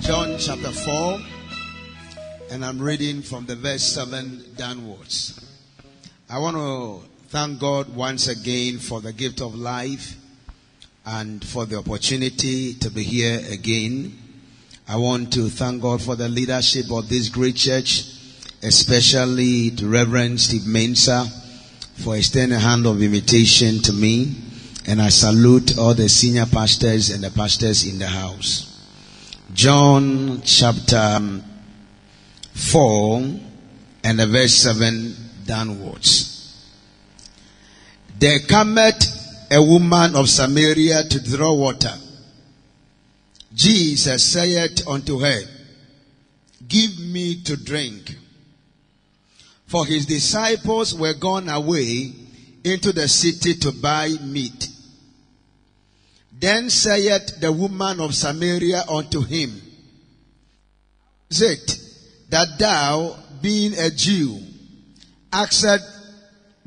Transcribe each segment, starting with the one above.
John chapter 4, and I'm reading from the verse 7 downwards. I want to thank God once again for the gift of life and for the opportunity to be here again. I want to thank God for the leadership of this great church, especially the Reverend Steve Mensah for extending a hand of invitation to me. And I salute all the senior pastors and the pastors in the house. John chapter 4 and the verse 7 downwards. There cometh a woman of Samaria to draw water. Jesus saith unto her, Give me to drink. For his disciples were gone away into the city to buy meat. Then saith the woman of Samaria unto him, Is it that thou, being a Jew, askest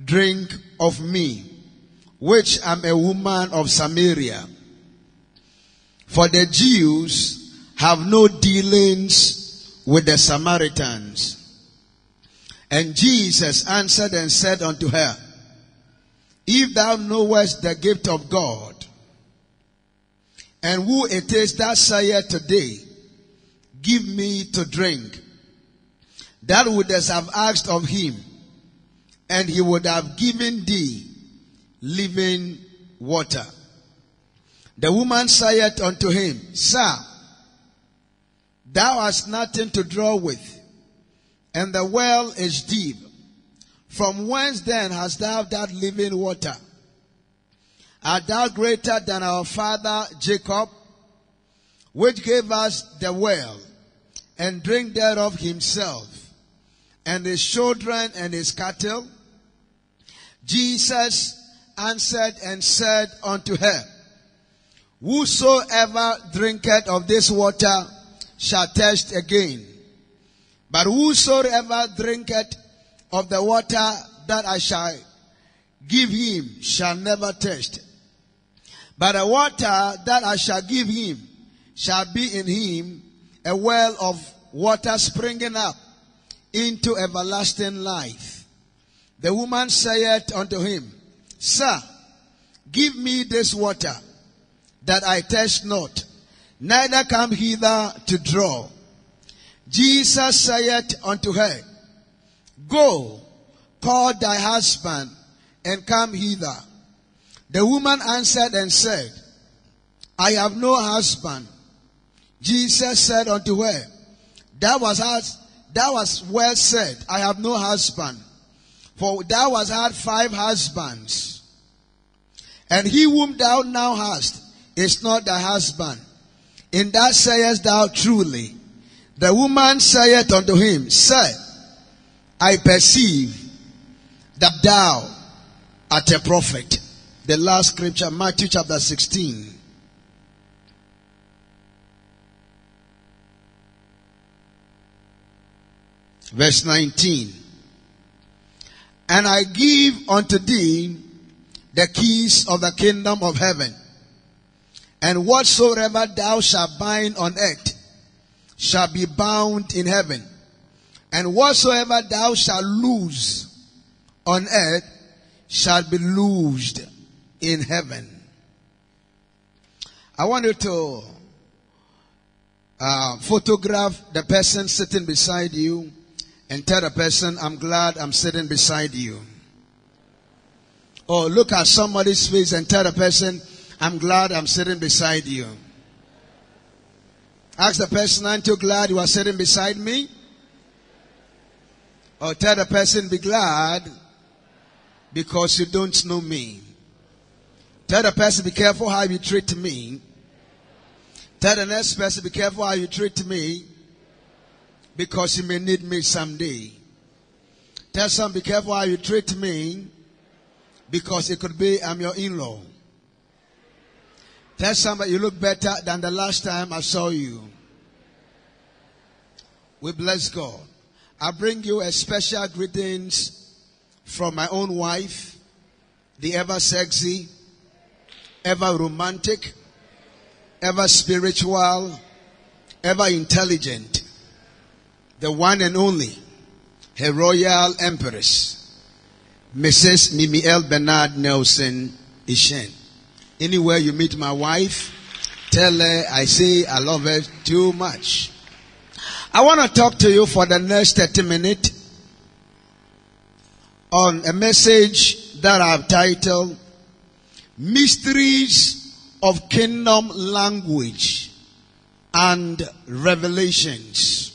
drink of me, which am a woman of Samaria? For the Jews have no dealings with the Samaritans. And Jesus answered and said unto her, If thou knowest the gift of God, and who it is that saith today, Give me to drink, that wouldst have asked of him, and he would have given thee living water. The woman saith unto him, Sir, thou hast nothing to draw with, and the well is deep. From whence then hast thou that living water? Art thou greater than our father Jacob, which gave us the well, and drink thereof himself, and his children and his cattle? Jesus answered and said unto her, Whosoever drinketh of this water shall thirst again. But whosoever drinketh of the water that I shall give him shall never thirst. But the water that I shall give him shall be in him a well of water springing up into everlasting life. The woman saith unto him, Sir, give me this water that I thirst not, neither come hither to draw. Jesus saith unto her, Go, call thy husband, and come hither. The woman answered and said, I have no husband. Jesus said unto her, That was that was well said. I have no husband. For thou hast had five husbands. And he whom thou now hast is not thy husband. In that sayest thou truly. The woman saith unto him, Sir, I perceive that thou art a prophet. The last scripture, Matthew chapter 16. Verse 19. And I give unto thee the keys of the kingdom of heaven. And whatsoever thou shalt bind on earth shall be bound in heaven. And whatsoever thou shalt loose on earth shall be loosed in heaven. I want you to uh, photograph the person sitting beside you and tell the person, I'm glad I'm sitting beside you. Or look at somebody's face and tell the person, I'm glad I'm sitting beside you. Ask the person, aren't you glad you are sitting beside me? Or tell the person, be glad because you don't know me. Tell the person, be careful how you treat me. Tell the next person, be careful how you treat me because you may need me someday. Tell some, be careful how you treat me because it could be I'm your in-law. Tell somebody you look better than the last time I saw you. We bless God. I bring you a special greetings from my own wife, the ever sexy, ever romantic, ever spiritual, ever intelligent, the one and only, Her Royal Empress, Mrs. Mimi L. Bernard Nelson Ishen. Anywhere you meet my wife, tell her I say I love her too much. I want to talk to you for the next 30 minutes on a message that I've titled Mysteries of Kingdom Language and Revelations.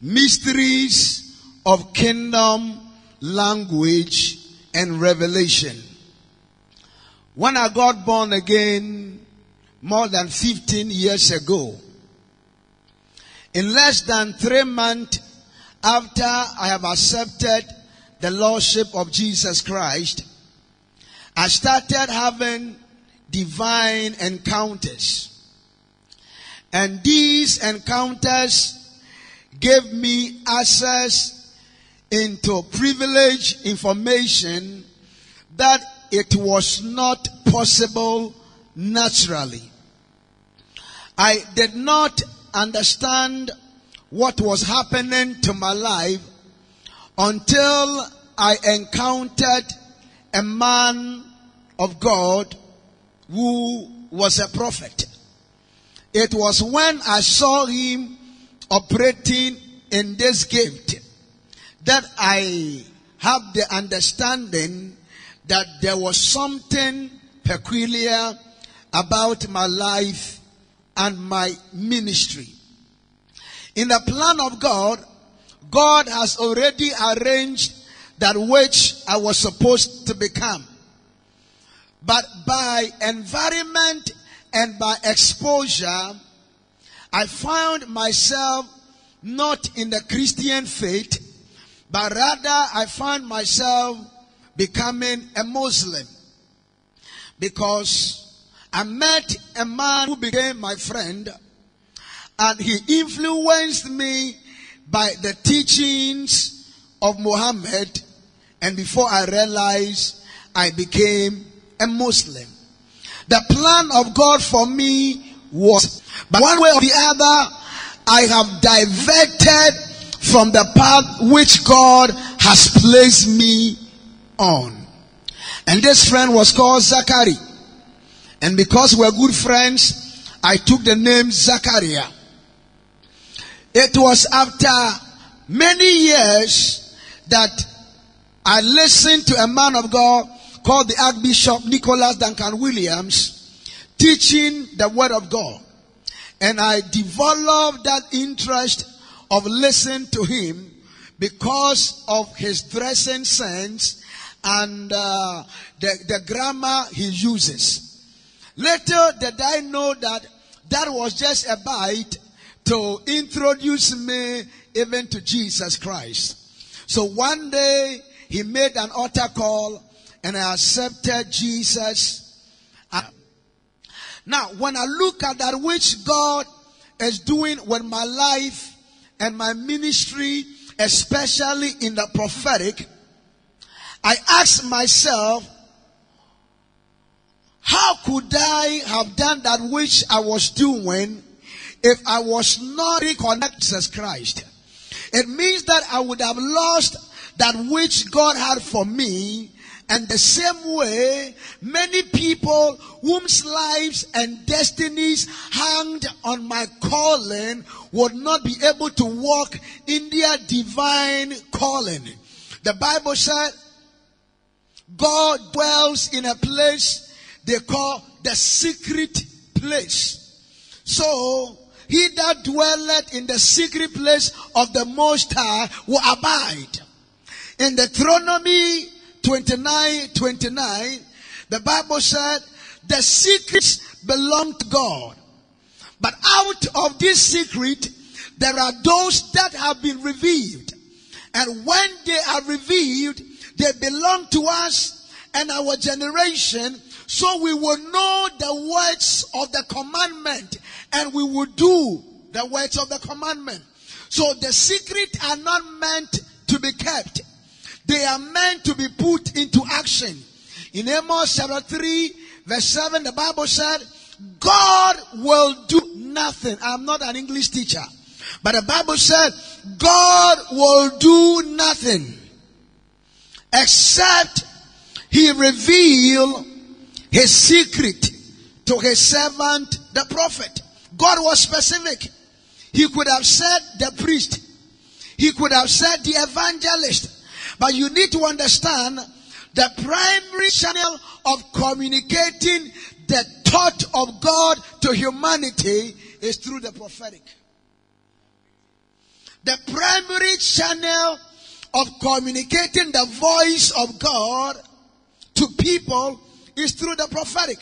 Mysteries of Kingdom Language and Revelation. When I got born again more than 15 years ago, in less than three months after I have accepted the Lordship of Jesus Christ, I started having divine encounters. And these encounters gave me access into privileged information that it was not possible naturally. I did not understand what was happening to my life until I encountered a man of God who was a prophet. It was when I saw him operating in this gift that I have the understanding that there was something peculiar about my life and my ministry. In the plan of God, God has already arranged that which I was supposed to become. But by environment and by exposure, I found myself not in the Christian faith, but rather I found myself becoming a Muslim. Because I met a man who became my friend and he influenced me by the teachings of Muhammad and before I realized I became a Muslim. The plan of God for me was, but one way or the other, I have diverted from the path which God has placed me on. And this friend was called Zachary. And because we're good friends, I took the name Zachariah. It was after many years that I listened to a man of God called the Archbishop Nicholas Duncan Williams teaching the Word of God. And I developed that interest of listening to him because of his dressing sense and uh, the, the grammar he uses. Later did I know that that was just a bite to introduce me even to Jesus Christ. So one day he made an altar call and I accepted Jesus. Now, when I look at that which God is doing with my life and my ministry, especially in the prophetic, I ask myself, how could I have done that which I was doing if I was not reconnected to Jesus Christ? It means that I would have lost that which God had for me. And the same way, many people whose lives and destinies hanged on my calling would not be able to walk in their divine calling. The Bible said, God dwells in a place they call the secret place. So, he that dwelleth in the secret place of the Most High will abide. In Deuteronomy 29, 29, the Bible said, the secrets belong to God. But out of this secret, there are those that have been revealed. And when they are revealed, they belong to us and our generation so we will know the words of the commandment and we will do the words of the commandment. So the secret are not meant to be kept. They are meant to be put into action. In Amos chapter 3 verse 7, the Bible said, God will do nothing. I'm not an English teacher. But the Bible said, God will do nothing except he reveal his secret to his servant, the prophet. God was specific. He could have said the priest. He could have said the evangelist. But you need to understand the primary channel of communicating the thought of God to humanity is through the prophetic. The primary channel of communicating the voice of God to people is through the prophetic.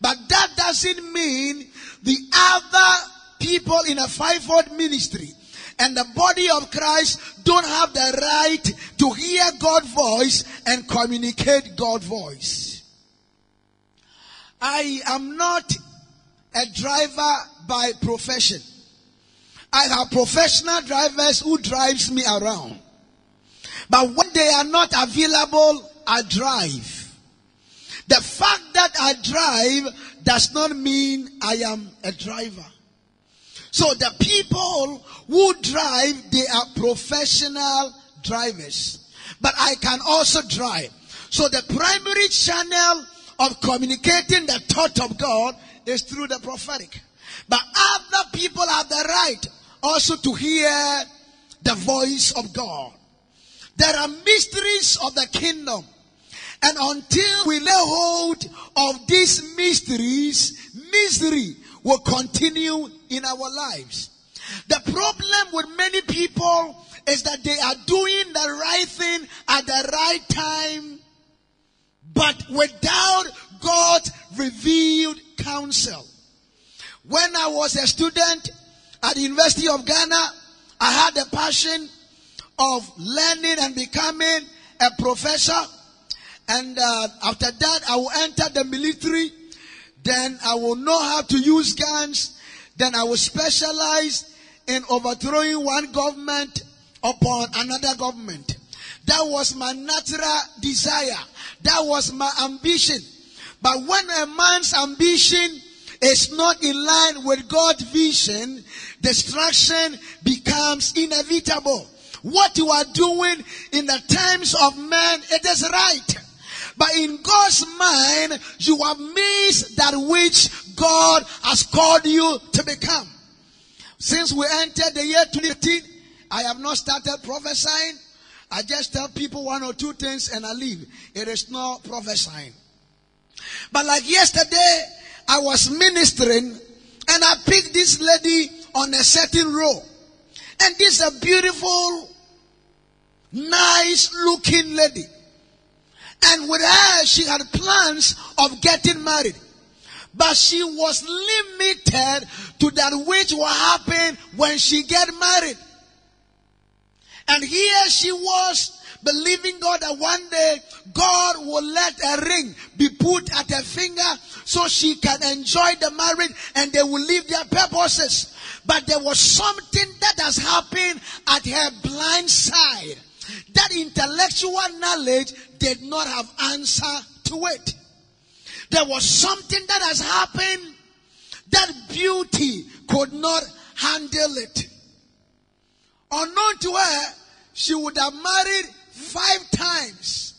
But that doesn't mean the other people in a fivefold ministry and the body of Christ don't have the right to hear God's voice and communicate God's voice. I am not a driver by profession. I have professional drivers who drives me around. But when they are not available, I drive. The fact that I drive does not mean I am a driver. So the people who drive, they are professional drivers. But I can also drive. So the primary channel of communicating the thought of God is through the prophetic. But other people have the right also to hear the voice of God. There are mysteries of the kingdom. And until we lay hold of these mysteries, misery will continue in our lives. The problem with many people is that they are doing the right thing at the right time, but without God's revealed counsel. When I was a student at the University of Ghana, I had the passion of learning and becoming a professor. And uh, after that, I will enter the military. Then I will know how to use guns. Then I will specialize in overthrowing one government upon another government. That was my natural desire. That was my ambition. But when a man's ambition is not in line with God's vision, destruction becomes inevitable. What you are doing in the times of man, it is right. But in God's mind, you have missed that which God has called you to become. Since we entered the year 2018, I have not started prophesying. I just tell people one or two things and I leave. It is not prophesying. But like yesterday, I was ministering and I picked this lady on a certain row. And this is a beautiful, nice looking lady. And with her, she had plans of getting married. But she was limited to that which will happen when she get married. And here she was believing God that one day God will let a ring be put at her finger so she can enjoy the marriage and they will live their purposes. But there was something that has happened at her blind side. That intellectual knowledge did not have answer to it. There was something that has happened that beauty could not handle it. Unknown to her, she would have married five times.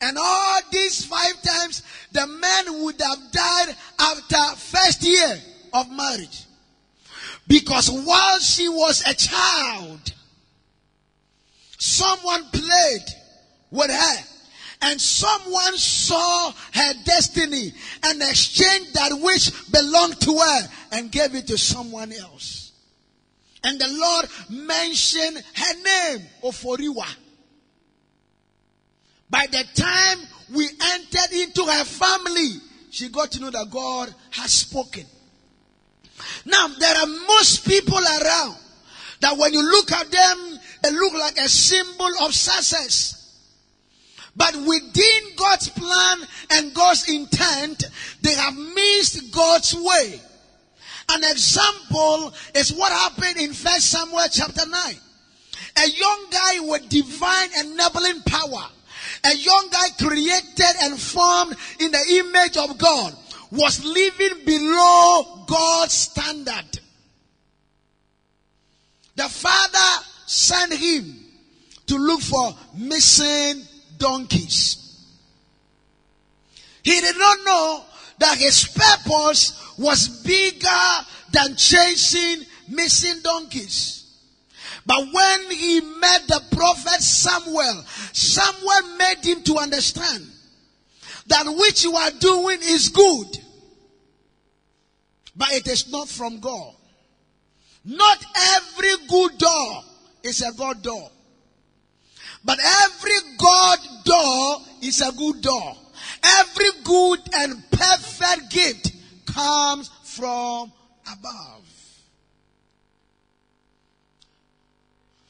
And all these five times, the man would have died after first year of marriage. Because while she was a child, someone played with her and someone saw her destiny and exchanged that which belonged to her and gave it to someone else. And the Lord mentioned her name, Oforiwa. By the time we entered into her family, she got to know that God has spoken. Now, there are most people around that when you look at them, they look like a symbol of success. But within God's plan and God's intent, they have missed God's way. An example is what happened in First Samuel chapter 9. A young guy with divine enabling power, a young guy created and formed in the image of God, was living below God's standard. The father sent him to look for missing donkeys. He did not know that his purpose was bigger than chasing missing donkeys. But when he met the prophet Samuel, Samuel made him to understand that which you are doing is good, but it is not from God. Not every good door is a God door. But every God door is a good door. Every good and perfect gift comes from above.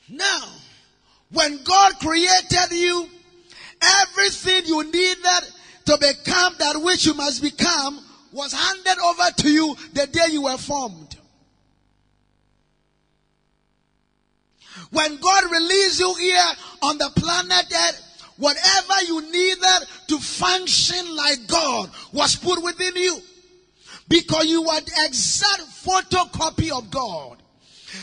Now, when God created you, everything you needed to become that which you must become was handed over to you the day you were formed. When God released you here on the planet Earth, whatever you needed to function like God was put within you. Because you are the exact photocopy of God.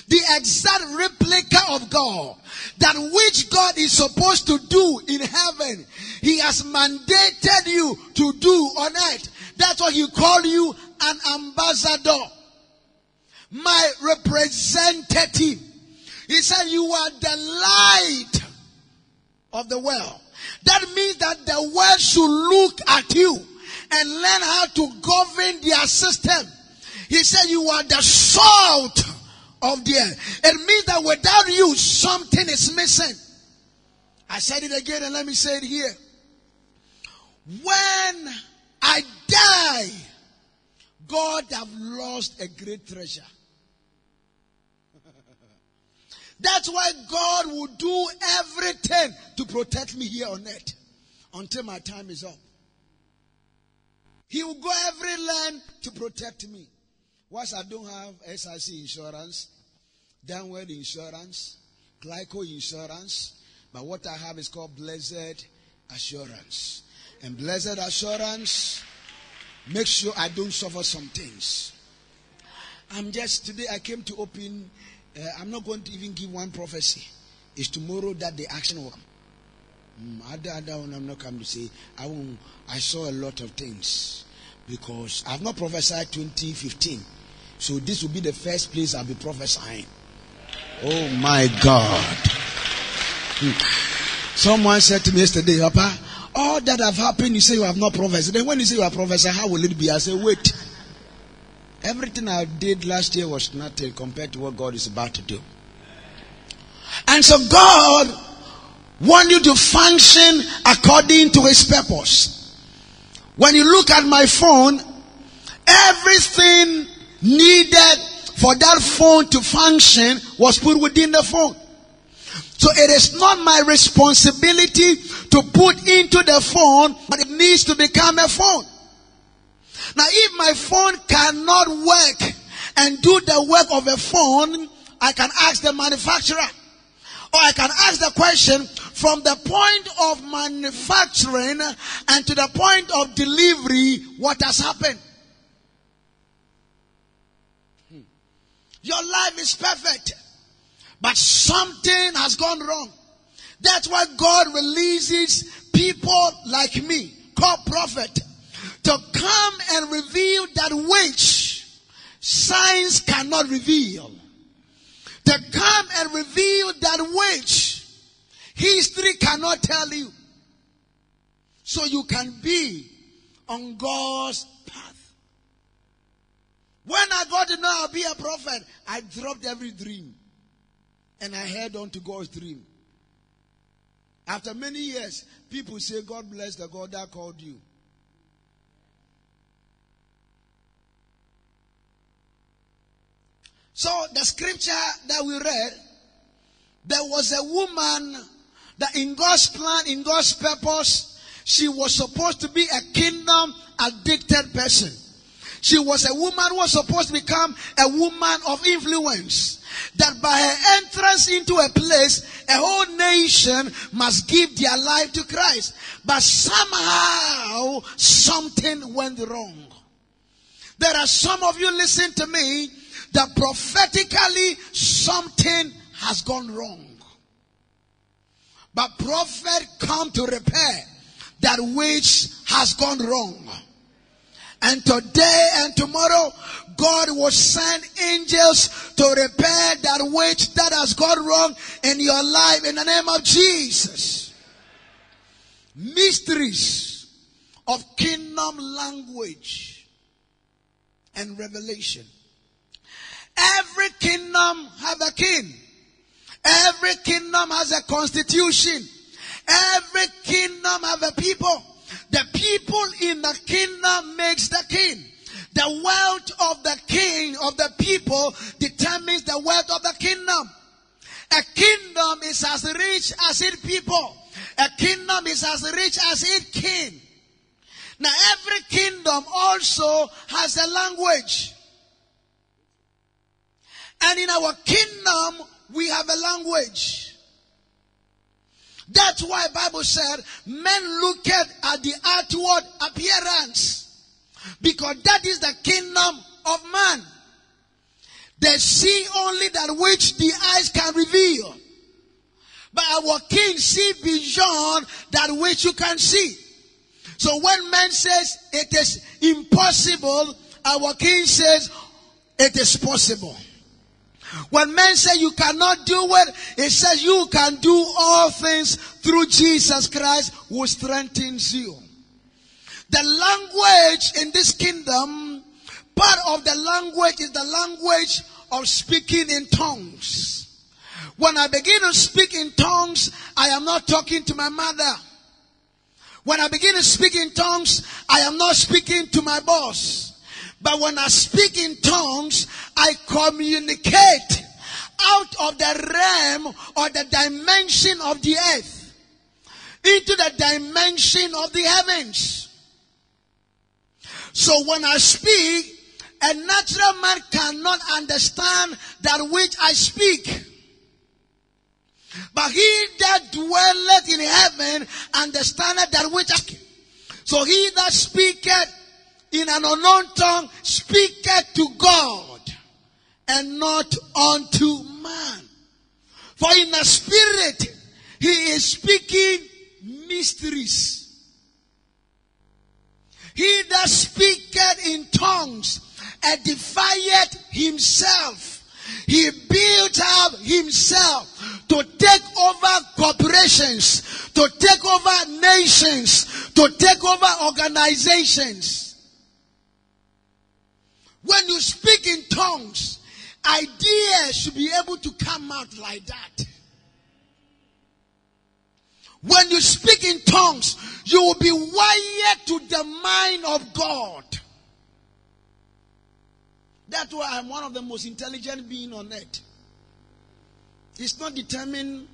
The exact replica of God. That which God is supposed to do in heaven, He has mandated you to do on earth. That's why He called you an ambassador. My representative. He said, You are the light of the world. That means that the world should look at you and learn how to govern their system. He said, You are the salt of the earth. It means that without you, something is missing. I said it again and let me say it here. When I die, God have lost a great treasure. That's why God will do everything to protect me here on earth until my time is up. He will go every land to protect me. Once I don't have SIC insurance, Donewell insurance, Glico insurance, but what I have is called blessed assurance. And blessed assurance makes sure I don't suffer some things. I'm just today I came to open uh, I'm not going to even give one prophecy. It's tomorrow that the action will come. Mm, other, other I'm not coming to say. I won't, I saw a lot of things because I've not prophesied 2015. So this will be the first place I'll be prophesying. Oh my God. Hmm. Someone said to me yesterday, Papa, all that have happened, you say you have not prophesied. Then when you say you are prophesying, how will it be? I say, wait. Everything I did last year was nothing compared to what God is about to do. And so God wants you to function according to his purpose. When you look at my phone, everything needed for that phone to function was put within the phone. So it is not my responsibility to put into the phone, but it needs to become a phone. Now, if my phone cannot work and do the work of a phone, I can ask the manufacturer. Or I can ask the question from the point of manufacturing and to the point of delivery, what has happened? Your life is perfect, but something has gone wrong. That's why God releases people like me, called prophet, to come and reveal that which science cannot reveal. To come and reveal that which history cannot tell you. So you can be on God's path. When I got to know I'll be a prophet, I dropped every dream and I held on to God's dream. After many years, people say, God bless the God that called you. So the scripture that we read, there was a woman that in God's plan, in God's purpose, she was supposed to be a kingdom addicted person. She was a woman who was supposed to become a woman of influence. That by her entrance into a place, a whole nation must give their life to Christ. But somehow, something went wrong. There are some of you listen to me that prophetically something has gone wrong. But prophet come to repair that which has gone wrong. And today and tomorrow, God will send angels to repair that which that has gone wrong in your life in the name of Jesus. Mysteries of kingdom language and revelation. Every kingdom have a king. Every kingdom has a constitution. Every kingdom have a people. The people in the kingdom makes the king. The wealth of the king of the people determines the wealth of the kingdom. A kingdom is as rich as its people. A kingdom is as rich as its king. Now every kingdom also has a language. And in our kingdom, we have a language. That's why Bible said men look at, the outward appearance. Because that is the kingdom of man. They see only that which the eyes can reveal. But our king see beyond that which you can see. So when man says it is impossible, our king says it is possible. When men say you cannot do it, it says you can do all things through Jesus Christ who strengthens you. The language in this kingdom, part of the language is the language of speaking in tongues. When I begin to speak in tongues, I am not talking to my mother. When I begin to speak in tongues, I am not speaking to my boss. But when I speak in tongues, I communicate out of the realm or the dimension of the earth into the dimension of the heavens. So when I speak, a natural man cannot understand that which I speak. But he that dwelleth in heaven understandeth that which I speak. So he that speaketh in an unknown tongue speaketh to God and not unto man. For in the spirit he is speaking mysteries. He that speaketh in tongues edifieth himself. He built up himself to take over corporations, to take over nations, to take over organizations. When you speak in tongues, ideas should be able to come out like that. When you speak in tongues, you will be wired to the mind of God. That's why I'm one of the most intelligent beings on earth. It's not determined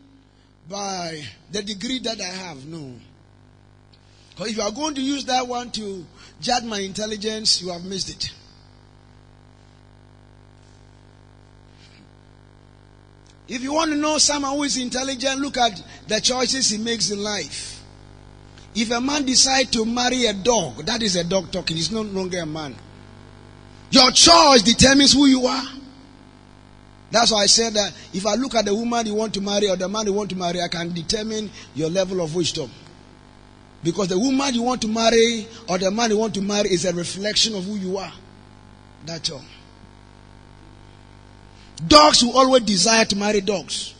by the degree that I have, no. Because if you are going to use that one to judge my intelligence, you have missed it. If you want to know someone who is intelligent, look at the choices he makes in life. If a man decides to marry a dog, that is a dog talking. He's no longer a man. Your choice determines who you are. That's why I said that if I look at the woman you want to marry or the man you want to marry, I can determine your level of wisdom. Because the woman you want to marry or the man you want to marry is a reflection of who you are. That's all. Dogs will always desire to marry dogs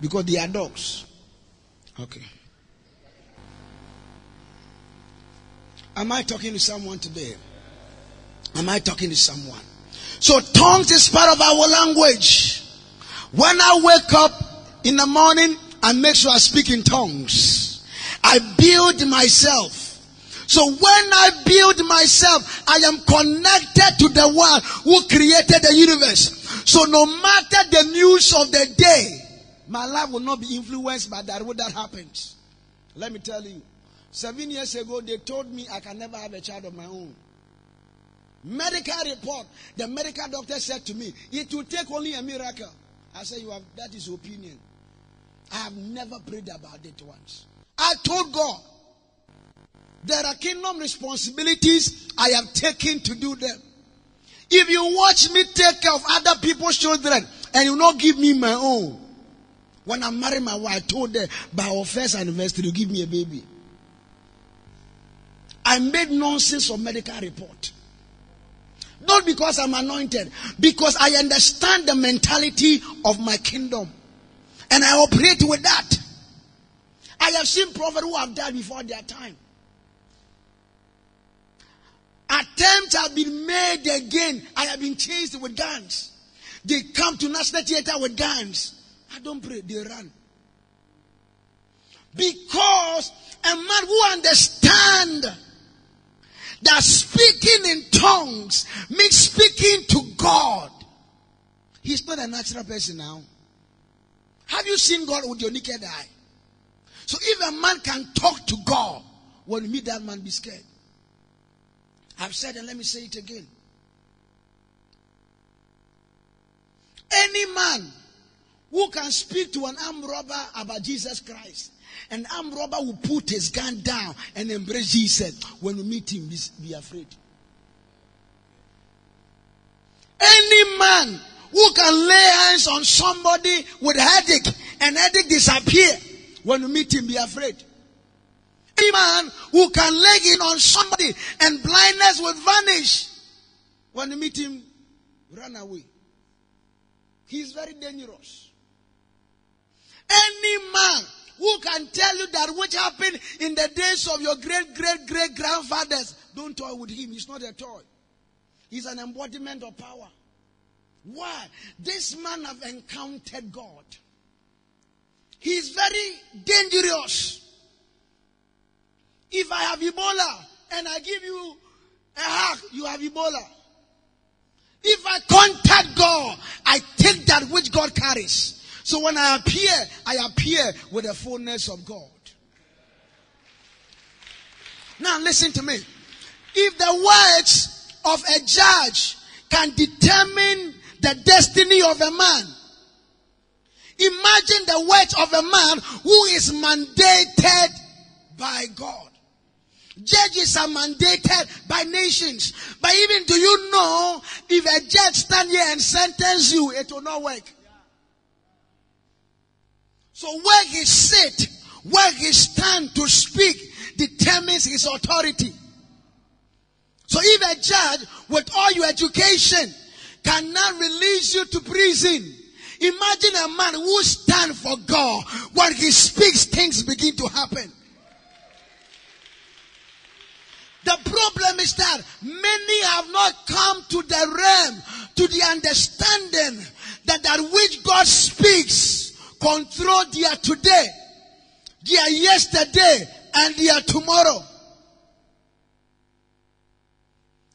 because they are dogs. Okay. Am I talking to someone today? Am I talking to someone? So tongues is part of our language. When I wake up in the morning, I make sure I speak in tongues. I build myself. So when I build myself, I am connected to the one who created the universe. So no matter the news of the day, my life will not be influenced by that what that happens. Let me tell you. Seven years ago, they told me I can never have a child of my own. Medical report. The medical doctor said to me, it will take only a miracle. I said, you have, that is opinion. I have never prayed about it once. I told God, There are kingdom responsibilities I have taken to do them. If you watch me take care of other people's children and you not give me my own, when I married my wife, I told her by our first anniversary to give me a baby. I made nonsense of medical report. Not because I'm anointed, because I understand the mentality of my kingdom. And I operate with that. I have seen prophets who have died before their time. Attempts have been made again. I have been chased with guns. They come to National Theatre with guns. I don't pray, they run. Because a man who understands that speaking in tongues means speaking to God. He's not a natural person now. Have you seen God with your naked eye? So if a man can talk to God, when you meet that man, be scared. I've said and let me say it again. Any man who can speak to an armed robber about Jesus Christ, an armed robber will put his gun down and embrace Jesus. When you meet him, be afraid. Any man who can lay hands on somebody with headache and headache disappear, when you meet him, be afraid. Man who can lay in on somebody and blindness will vanish. When you meet him, run away. He's very dangerous. Any man who can tell you that which happened in the days of your great great great grandfathers, don't toy with him. He's not a toy. He's an embodiment of power. Why? This man have encountered God. He's very dangerous. If I have Ebola and I give you a hug, you have Ebola. If I contact God, I take that which God carries. So when I appear, I appear with the fullness of God. Now listen to me. If the words of a judge can determine the destiny of a man, imagine the words of a man who is mandated by God. Judges are mandated by nations. But even do you know if a judge stand here and sentence you, it will not work. So where he sit, where he stand to speak determines his authority. So if a judge with all your education cannot release you to prison, imagine a man who stand for God. When he speaks, things begin to happen. The problem is that many have not come to the realm, to the understanding that that which God speaks control their today, their yesterday, and their tomorrow.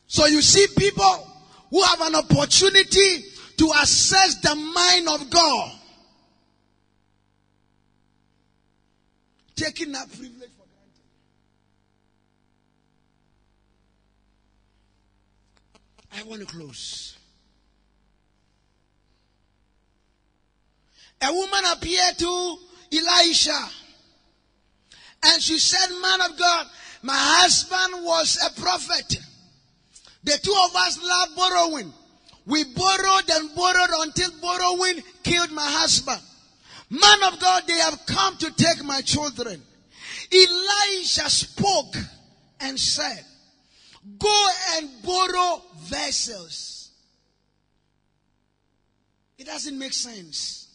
So you see people who have an opportunity to assess the mind of God. Taking that privilege I want to close. A woman appeared to Elisha and she said, Man of God, my husband was a prophet. The two of us love borrowing. We borrowed and borrowed until borrowing killed my husband. Man of God, they have come to take my children. Elisha spoke and said, Go and borrow vessels. It doesn't make sense.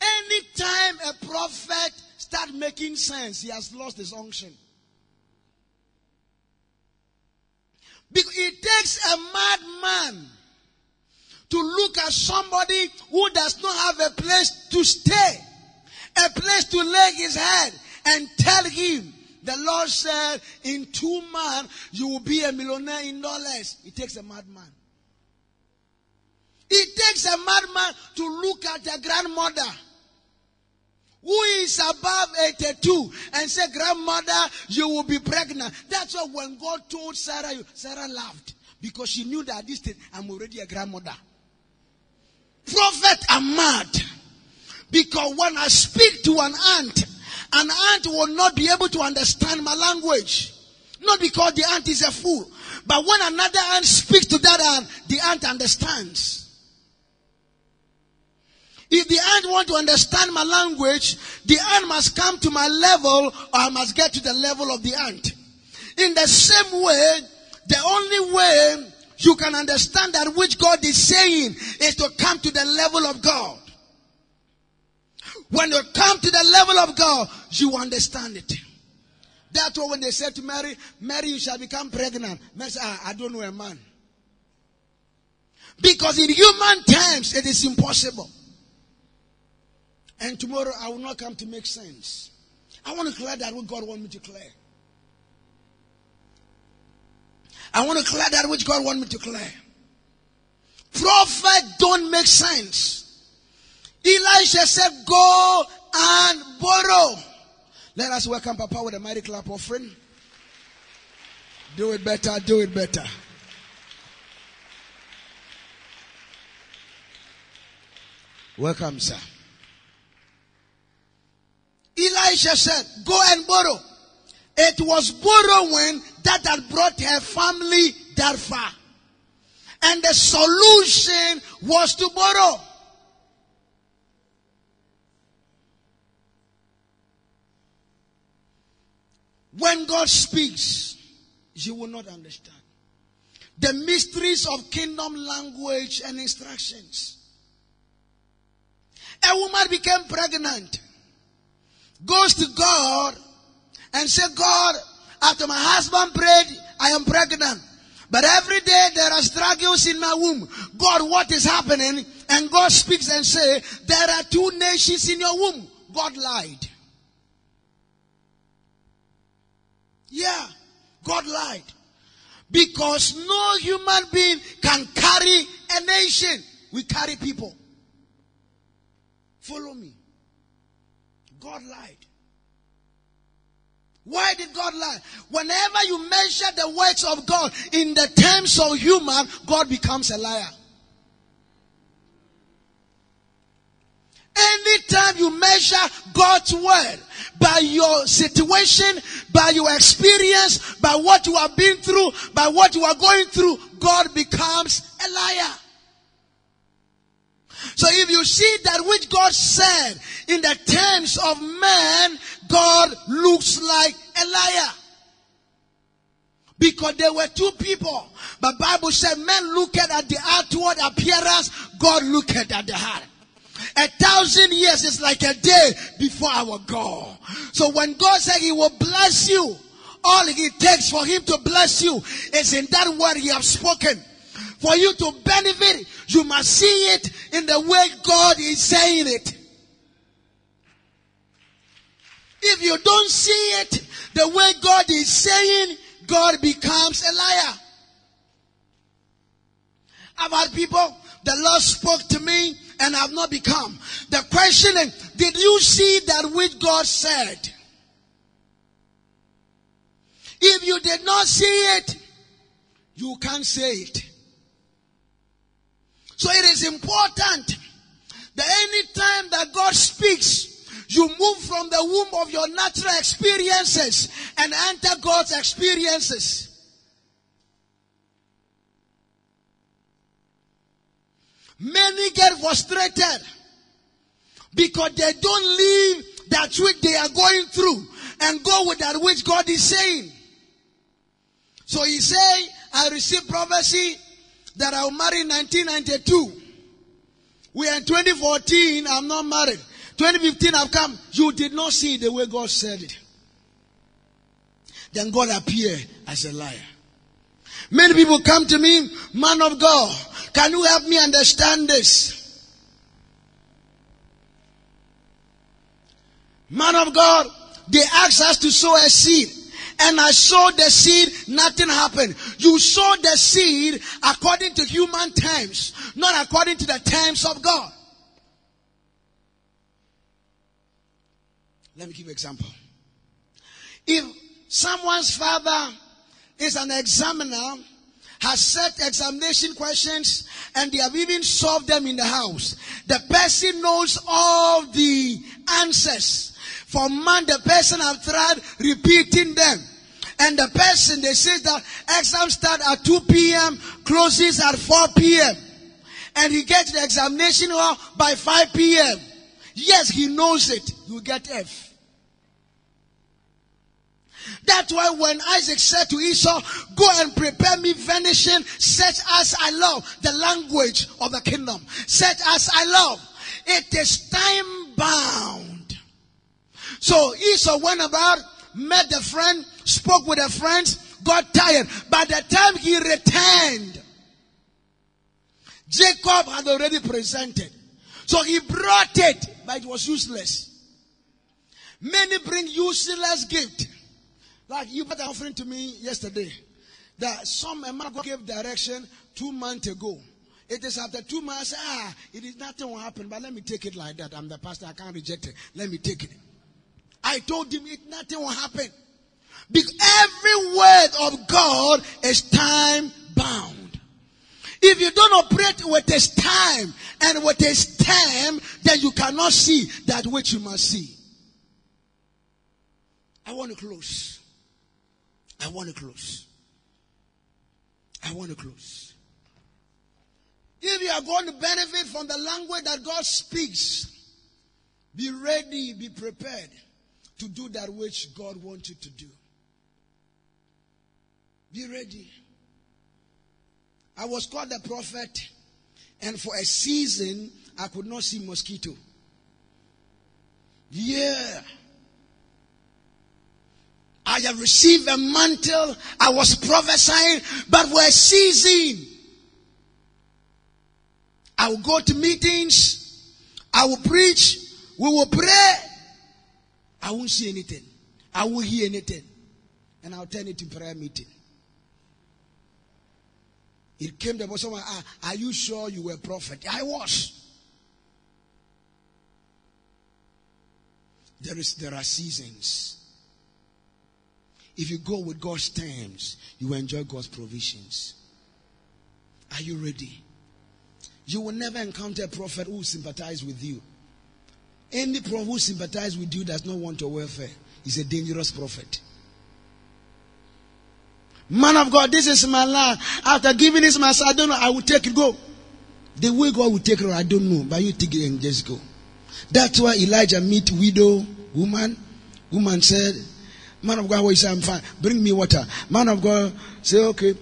Anytime a prophet start making sense, he has lost his unction. Because it takes a madman to look at somebody who does not have a place to stay, a place to lay his head, and tell him the Lord said, in two months, you will be a millionaire in dollars. It takes a madman. It takes a madman to look at a grandmother who is above 82 and say, grandmother, you will be pregnant. That's why when God told Sarah, Sarah laughed because she knew that this thing, I'm already a grandmother. Prophet are mad because when I speak to an aunt, an ant will not be able to understand my language. Not because the ant is a fool, but when another ant speaks to that ant, the ant understands. If the ant want to understand my language, the ant must come to my level or I must get to the level of the ant. In the same way, the only way you can understand that which God is saying is to come to the level of God. When you come to the level of God, you understand it. That's why when they said to Mary, Mary, you shall become pregnant. Mary said, ah, I don't know a man. Because in human terms, it is impossible. And tomorrow I will not come to make sense. I want to clear that what God wants me to clear. I want to clear that which God wants me to clear. Prophet don't make sense. Elisha said, Go and borrow. Let us welcome Papa with a mighty clap offering. Do it better, do it better. Welcome, sir. Elisha said, Go and borrow. It was borrowing that had brought her family that far. And the solution was to borrow. When God speaks, you will not understand. The mysteries of kingdom language and instructions. A woman became pregnant, goes to God and say, God, after my husband prayed, I am pregnant. But every day there are struggles in my womb. God, what is happening? And God speaks and say, there are two nations in your womb. God lied. Yeah, God lied. Because no human being can carry a nation. We carry people. Follow me. God lied. Why did God lie? Whenever you measure the works of God in the terms of human, God becomes a liar. Anytime you measure God's word by your situation, by your experience, by what you have been through, by what you are going through, God becomes a liar. So if you see that which God said in the terms of man, God looks like a liar. Because there were two people. But Bible said men looked at the outward appearance, God looked at the heart. A thousand years is like a day before our God. So when God said He will bless you, all it takes for Him to bless you is in that word He has spoken. For you to benefit, you must see it in the way God is saying it. If you don't see it the way God is saying, God becomes a liar. I've had people, the Lord spoke to me and have not become. The question is, did you see that which God said? If you did not see it, you can't say it. So it is important that any time that God speaks, you move from the womb of your natural experiences and enter God's experiences. Many get frustrated because they don't leave that which they are going through and go with that which God is saying. So he say, I received prophecy that I'll marry in 1992. We are in 2014, I'm not married. 2015 I've come. You did not see the way God said it. Then God appeared as a liar. Many people come to me, man of God, can you help me understand this? Man of God, they asked us to sow a seed. And I sowed the seed, nothing happened. You sowed the seed according to human times, not according to the times of God. Let me give you an example. If someone's father is an examiner, has set examination questions, and they have even solved them in the house, the person knows all the answers. For man, the person have tried repeating them. and the person they say that exam start at 2 p.m., closes at 4 p.m. And he gets the examination hall by 5 p.m. Yes, he knows it. You get F. That's why when Isaac said to Esau, go and prepare me venison such as I love, the language of the kingdom, such as I love. It is time bound. So Esau went about, met the friend, spoke with the friends, got tired. By the time he returned, Jacob had already presented. So he brought it, but it was useless. Many bring useless gift. Like you brought an offering to me yesterday. That some a man gave direction two months ago. It is after two months, ah, it is nothing will happen, but let me take it like that. I'm the pastor, I can't reject it. Let me take it. I told him it nothing will happen. Because every word of God is time bound. If you don't operate with this time and with this time, then you cannot see that which you must see. I want to close. I want to close. I want to close. If you are going to benefit from the language that God speaks, be ready, be prepared to do that which God wants you to do. Be ready. I was called a prophet, and for a season, I could not see mosquito. Yeah. I have received a mantle. I was prophesying, but we're season, I will go to meetings. I will preach. We will pray. I won't see anything. I won't hear anything. And I'll turn it to prayer meeting. It came to someone, ah, are you sure you were a prophet? I was. There is there are seasons. If you go with God's terms, you will enjoy God's provisions. Are you ready? You will never encounter a prophet who sympathize with you. Any prophet who sympathize with you does not want your welfare. He's a dangerous prophet. Man of God, this is my land. After giving this son, I don't know. I will take it. Go. The way God will take it, I don't know. But you take it and just go. That's why Elijah meet widow woman. Woman said, Man of God, you say? I'm fine. Bring me water. Man of God, say, okay.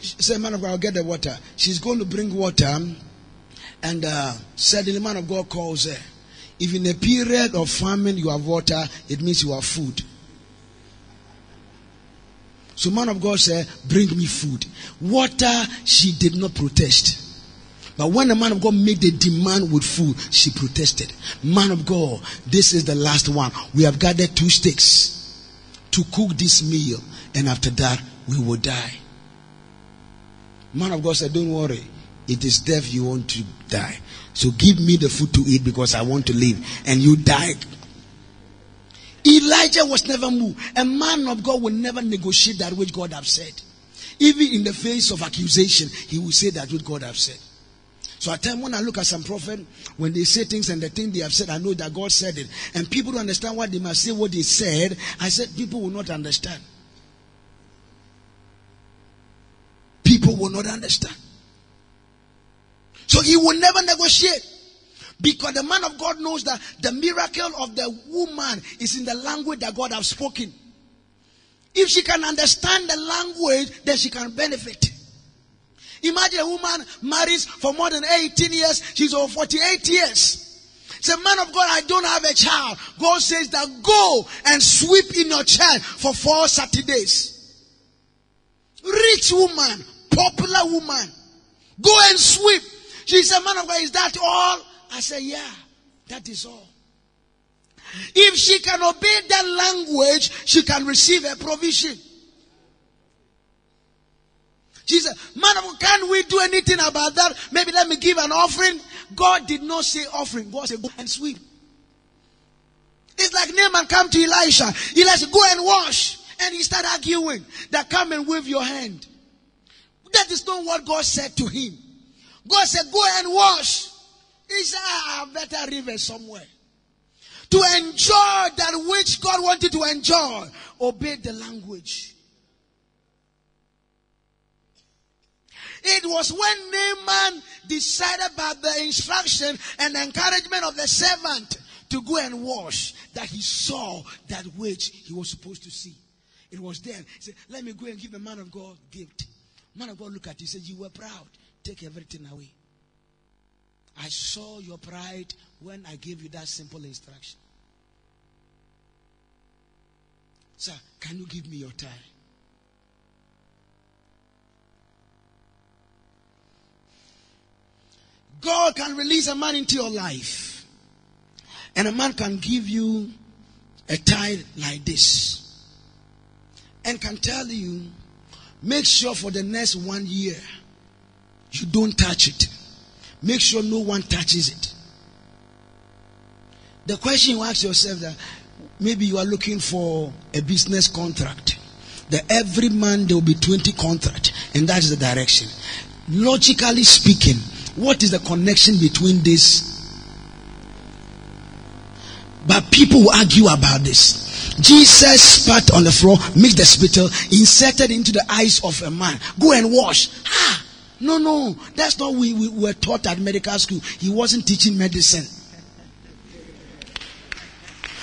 Say, man of God, I'll get the water. She's going to bring water. And uh, suddenly, man of God calls her. If in a period of famine you have water, it means you have food. So man of God said, bring me food. Water, she did not protest. But when the man of God made the demand with food, she protested. Man of God, this is the last one. We have gathered two sticks to cook this meal. And after that, we will die. Man of God said, don't worry. It is death you want to die. So give me the food to eat because I want to live. And you died. Elijah was never moved. A man of God will never negotiate that which God have said. Even in the face of accusation, he will say that which God have said. So at time when I look at some prophet, when they say things and the thing they have said, I know that God said it. And people don't understand what they must say, what they said. I said people will not understand. People will not understand. So he will never negotiate. Because the man of God knows that the miracle of the woman is in the language that God has spoken. If she can understand the language, then she can benefit. Imagine a woman marries for more than 18 years, she's over 48 years. Say, man of God, I don't have a child. God says that go and sweep in your child for four Saturdays. Rich woman, popular woman, go and sweep. She said, man of God, is that all? I said, yeah, that is all. If she can obey that language, she can receive a provision. Said, man, can we do anything about that? Maybe let me give an offering. God did not say offering. God said, go and sweep. It's like Naaman come to Elisha. Elisha, go and wash. And he started arguing that come and wave your hand. That is not what God said to him. God said, go and wash. He said, ah, I have better river somewhere. To enjoy that which God wanted to enjoy, obey the language. It was when Naaman decided by the instruction and encouragement of the servant to go and wash that he saw that which he was supposed to see. It was then. He said, Let me go and give the man of God gift. Man of God look at you. Said, You were proud. Take everything away. I saw your pride when I gave you that simple instruction. Sir, can you give me your tie? God can release a man into your life. And a man can give you a tie like this. And can tell you, make sure for the next one year, you don't touch it. Make sure no one touches it. The question you ask yourself that maybe you are looking for a business contract. That every month there will be 20 contract, and that is the direction. Logically speaking, what is the connection between this? But people will argue about this. Jesus spat on the floor, mixed the spittle, inserted into the eyes of a man. Go and wash. Ah, no, no, that's not we, we were taught at medical school. He wasn't teaching medicine.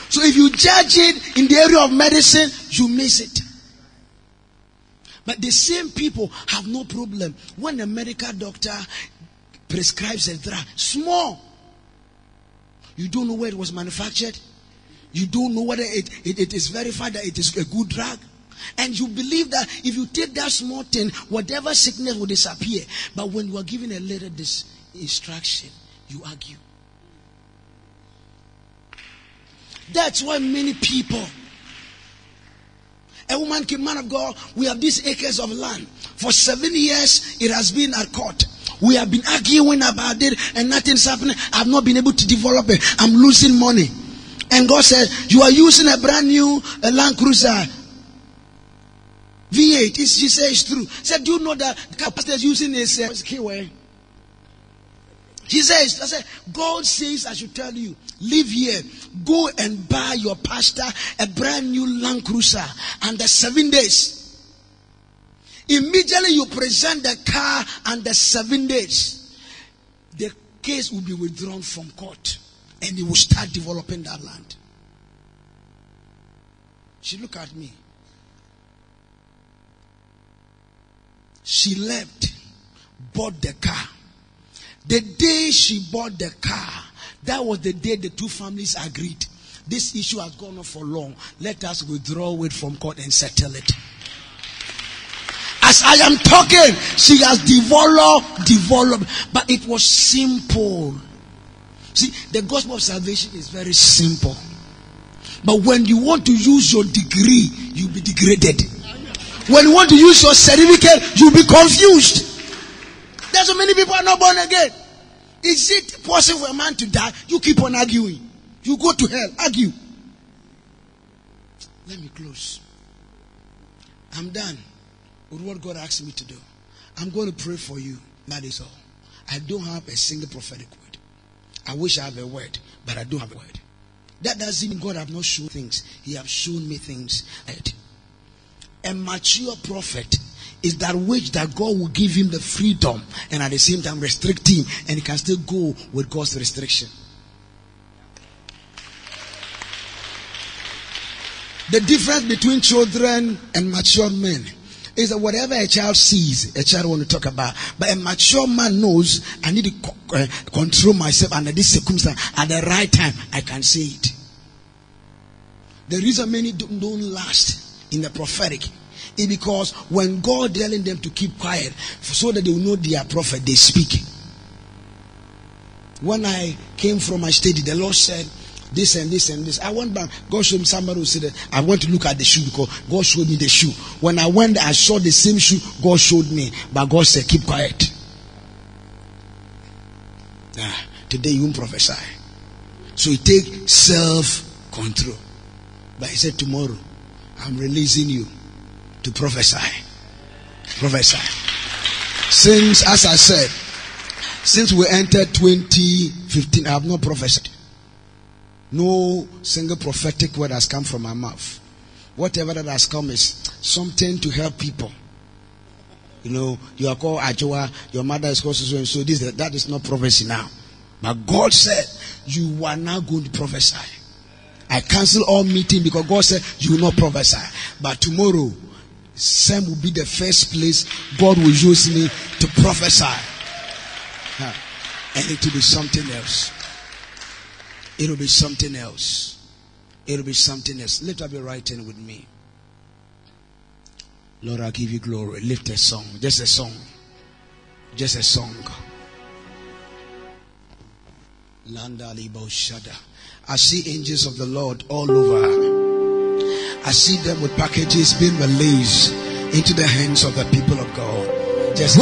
So if you judge it in the area of medicine, you miss it. But the same people have no problem when a medical doctor prescribes a drug, small. You don't know where it was manufactured. You don't know whether it, it, it is verified that it is a good drug. And you believe that if you take that small thing, whatever sickness will disappear. But when you are given a little this instruction, you argue. That's why many people a woman came, man of God, we have these acres of land. For seven years, it has been at court. We have been arguing about it and nothing's happening. I've not been able to develop it. I'm losing money. And God said, You are using a brand new a Land Cruiser V8. It's, she says it's true. Said, Do you know that the capacity is using is uh, keyway? He says, I said, God says, I should tell you, live here, go and buy your pastor a brand new Land Cruiser under seven days. Immediately you present the car under seven days, the case will be withdrawn from court and you will start developing that land. She looked at me. She left, bought the car. The day she bought the car, that was the day the two families agreed. This issue has gone on for long. Let us withdraw it from court and settle it. As I am talking, she has developed, developed, but it was simple. See, the gospel of salvation is very simple. But when you want to use your degree, you'll be degraded. When you want to use your certificate, you'll be confused. That's so many people are not born again. Is it possible for a man to die? You keep on arguing. You go to hell, argue. Let me close. I'm done with what God asked me to do. I'm going to pray for you. That is all. I don't have a single prophetic word. I wish I have a word, but I don't have a word. That doesn't mean God have not shown things. He have shown me things. A mature prophet is that which that God will give him the freedom and at the same time restrict him and he can still go with God's restriction. The difference between children and mature men is that whatever a child sees, a child want to talk about. But a mature man knows I need to uh, control myself under this circumstance. At the right time, I can say it. The reason many don't, don't last in the prophetic is because when God telling them to keep quiet so that they will know they are prophet, they speak. When I came from my study, the Lord said, this and this and this. I went back. God showed me somebody who said, I want to look at the shoe because God showed me the shoe. When I went, I saw the same shoe God showed me, but God said, Keep quiet. Ah, today you won't prophesy. So you take self control. But he said, Tomorrow, I'm releasing you to prophesy. Prophesy. Since, as I said, since we entered 2015, I have not prophesied. No single prophetic word has come from my mouth. Whatever that has come is something to help people. You know, you are called Ajua, your mother is called so and so. This, that is not prophecy now. But God said, you are now going to prophesy. I cancel all meeting because God said you will not prophesy. But tomorrow, Sam will be the first place God will use me to prophesy. And it will be something else. It will be something else. It will be something else. Lift up your right hand with me. Lord, I give you glory. Lift a song. Just a song. Just a song. Landa Shada. I see angels of the Lord all over. I see them with packages being released into the hands of the people of God. Just a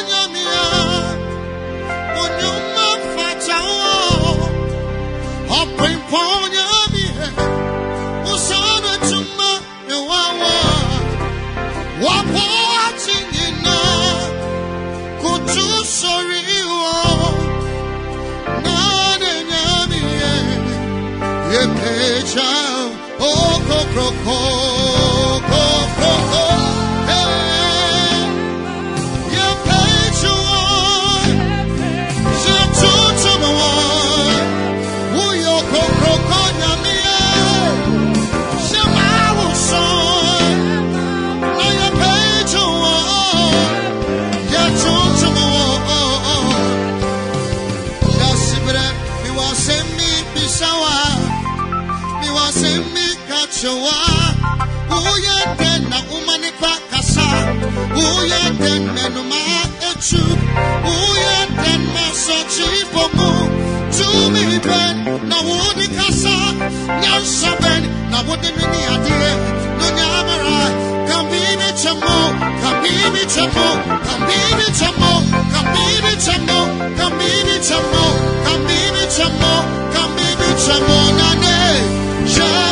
Oko kroko uye den menuma echu, uye den masochi pomu. Tumi ben na wudi kasa, nyansa ben na wudi mini adie, no nyamara. Kambibi chamo, kambibi chamo, kambibi chamo, kambibi chamo, kambibi chamo, kambibi chamo, kambibi chamo nane. Shama,